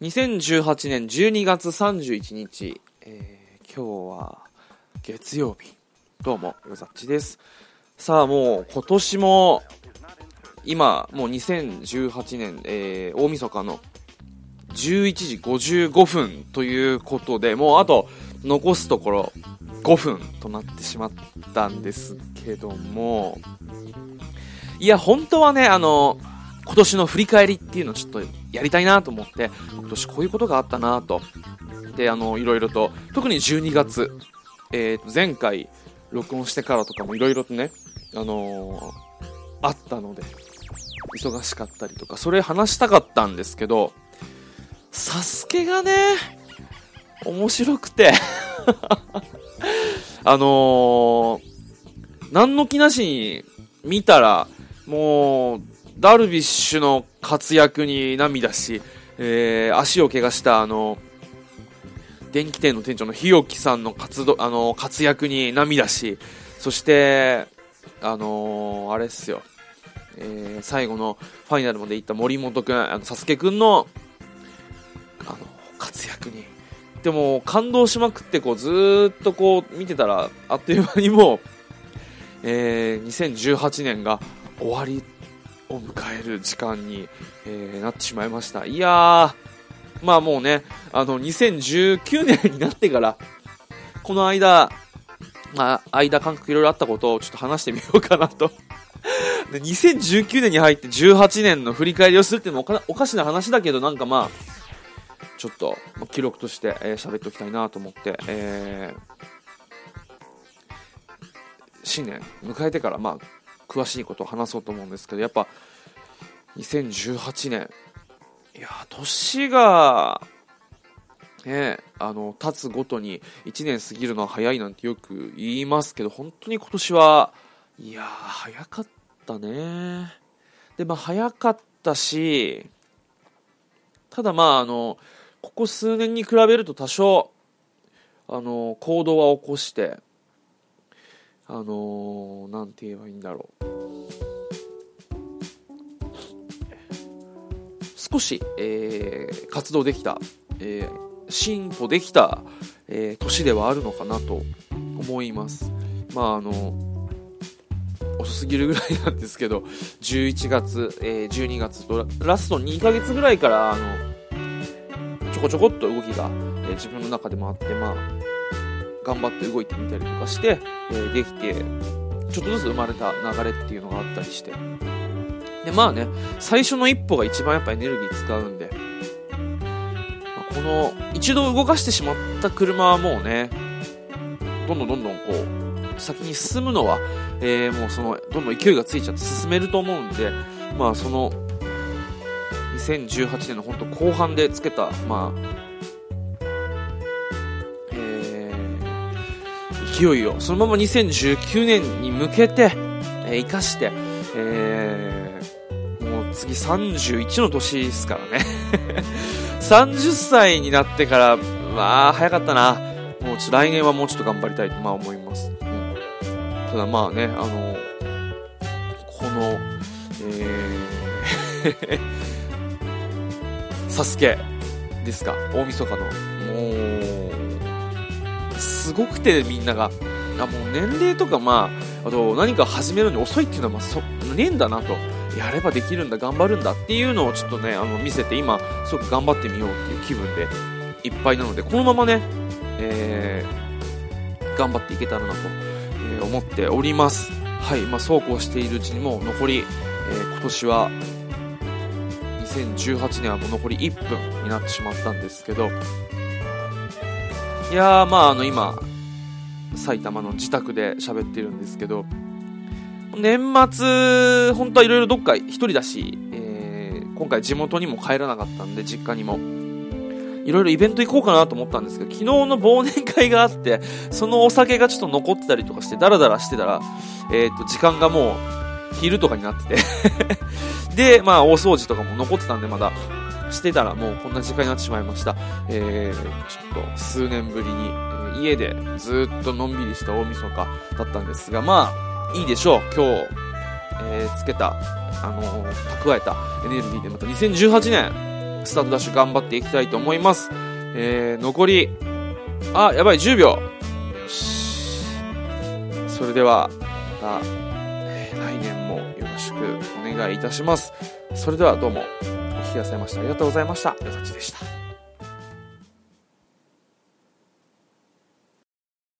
2018年12月31日、えー、今日は月曜日。どうも、よざっちです。さあ、もう今年も、今、もう2018年、えー、大晦日の11時55分ということで、もうあと残すところ5分となってしまったんですけども、いや、本当はね、あの、今年の振り返りっていうのをちょっとやりたいなと思って、今年こういうことがあったなと。で、あの、いろいろと、特に12月、えー、前回録音してからとかもいろいろとね、あのー、あったので、忙しかったりとか、それ話したかったんですけど、サスケがね、面白くて あのー、何の気なしに見たら、もう、ダルビッシュの活躍に涙し、えー、足を怪我したあの、電気店の店長の日置さんの活動、あの、活躍に涙し、そして、あのー、あれっすよ、えー、最後のファイナルまで行った森本くん、あの、サスケくんの、あの、活躍に。でも、感動しまくって、こう、ずっとこう、見てたら、あっという間にもう、えー、2018年が終わりを迎える時間に、えー、なってしまいました。いやー、まあもうね、あの、2019年になってから、この間、まあ、間感覚いろいろあったことをちょっと話してみようかなと。で、2019年に入って18年の振り返りをするっていうのもおかしな話だけど、なんかまあ、ちょっと、記録として喋、えー、っておきたいなと思って、えー、新年迎えてから、まあ、詳しいことを話そうと思うんですけど、やっぱ、2018年、いや、年が、ね、あの、経つごとに1年過ぎるのは早いなんてよく言いますけど、本当に今年は、いや早かったね。で、まあ、早かったし、ただまあ、あの、ここ数年に比べると多少、あの、行動は起こして、あのー、て言えばいいんだろう。少し、えー、活動できた、えー、進歩できた、えー、年ではあるのかなと思います。まあ、あの、遅すぎるぐらいなんですけど、11月、え、12月と、ラスト2ヶ月ぐらいから、あの、ちょこちょこっと動きが、え、自分の中でもあって、まあ、頑張って動いてみたりとかして、えー、できて、ちょっとずつ生まれた流れっていうのがあったりして。で、まあね、最初の一歩が一番やっぱエネルギー使うんで、まあ、この、一度動かしてしまった車はもうね、どんどんどんどんこう、先に進むのは、えー、もうその、どんどん勢いがついちゃって進めると思うんで、まあその、2018年の本当後半でつけた、まあ、勢いをそのまま2019年に向けて、えー、生かして、えー、もう次31の年ですからね 30歳になってから、まあ、早かったな。もうちょ来年はもうちょっと頑張りたいと、まあ思います。うん、ただまあね、あの、この、えー サスケですか、大晦日の。もう、すごくてみんなが。あもう年齢とかまああと何か始めるのに遅いっていうのはまあそねえんだなと。やればできるんだ頑張るんだっていうのをちょっとねあの見せて今すごく頑張ってみようっていう気分でいっぱいなのでこのままね、えー、頑張っていけたらなと、え、思っております。はいまあそうこうしているうちにもう残り、えー、今年は2018年はもう残り1分になってしまったんですけどいや、まあ、あの、今、埼玉の自宅で喋ってるんですけど、年末、本当はいろいろどっか一人だし、えー、今回地元にも帰らなかったんで、実家にも。いろいろイベント行こうかなと思ったんですけど、昨日の忘年会があって、そのお酒がちょっと残ってたりとかして、ダラダラしてたら、えっ、ー、と、時間がもう、昼とかになってて で、まあ、大掃除とかも残ってたんで、まだ、してたらもうこんな時間になってしまいました。えー、ちょっと数年ぶりに、え家でずっとのんびりした大晦日だったんですが、まあ、いいでしょう。今日、えー、つけた、あのー、蓄えたエネルギーでまた2018年、スタートダッシュ頑張っていきたいと思います。えー、残り、あ、やばい、10秒。よし。それでは、また、え、来年もよろしくお願いいたします。それではどうも。きさましありがとうございました。よさちでした。